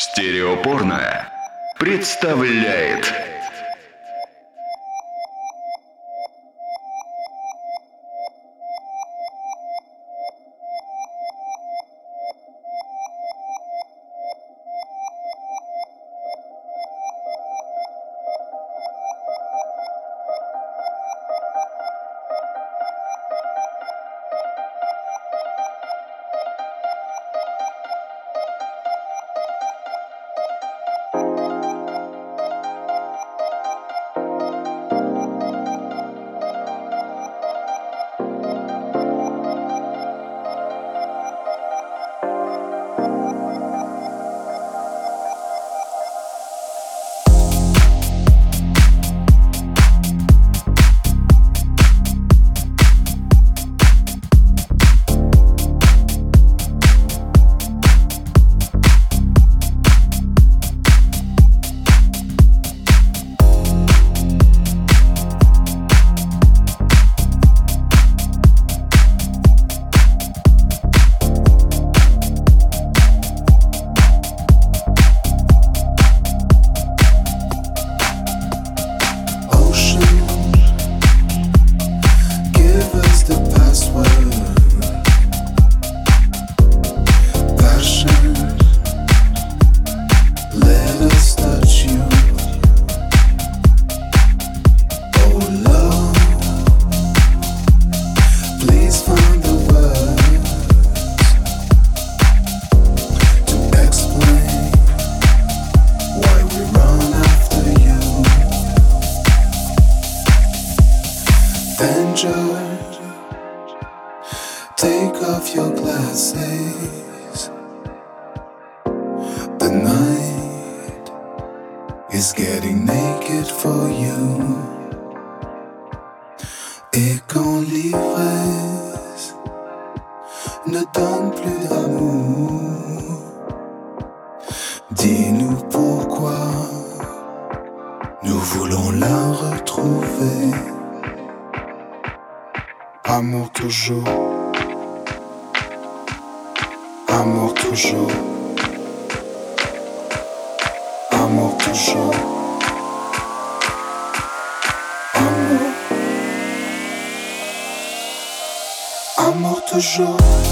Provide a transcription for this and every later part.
Стереопорно представляет Et quand l'ivresse ne donne plus d'amour, dis-nous pourquoi nous voulons la retrouver. Amour toujours, amour toujours, amour toujours. sure.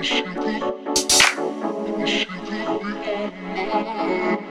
wish you could, I wish you could be on my.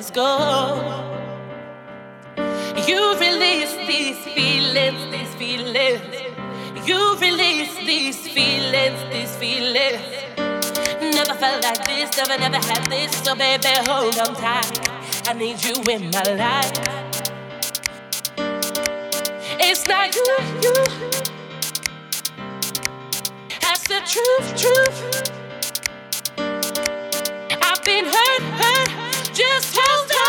Let's go. You release these feelings, these feelings. You release these feelings, these feelings. Never felt like this, never, never had this. So baby, hold on tight. I need you in my life. It's not you, you. That's the truth, truth. I've been hurt, hurt. Just hold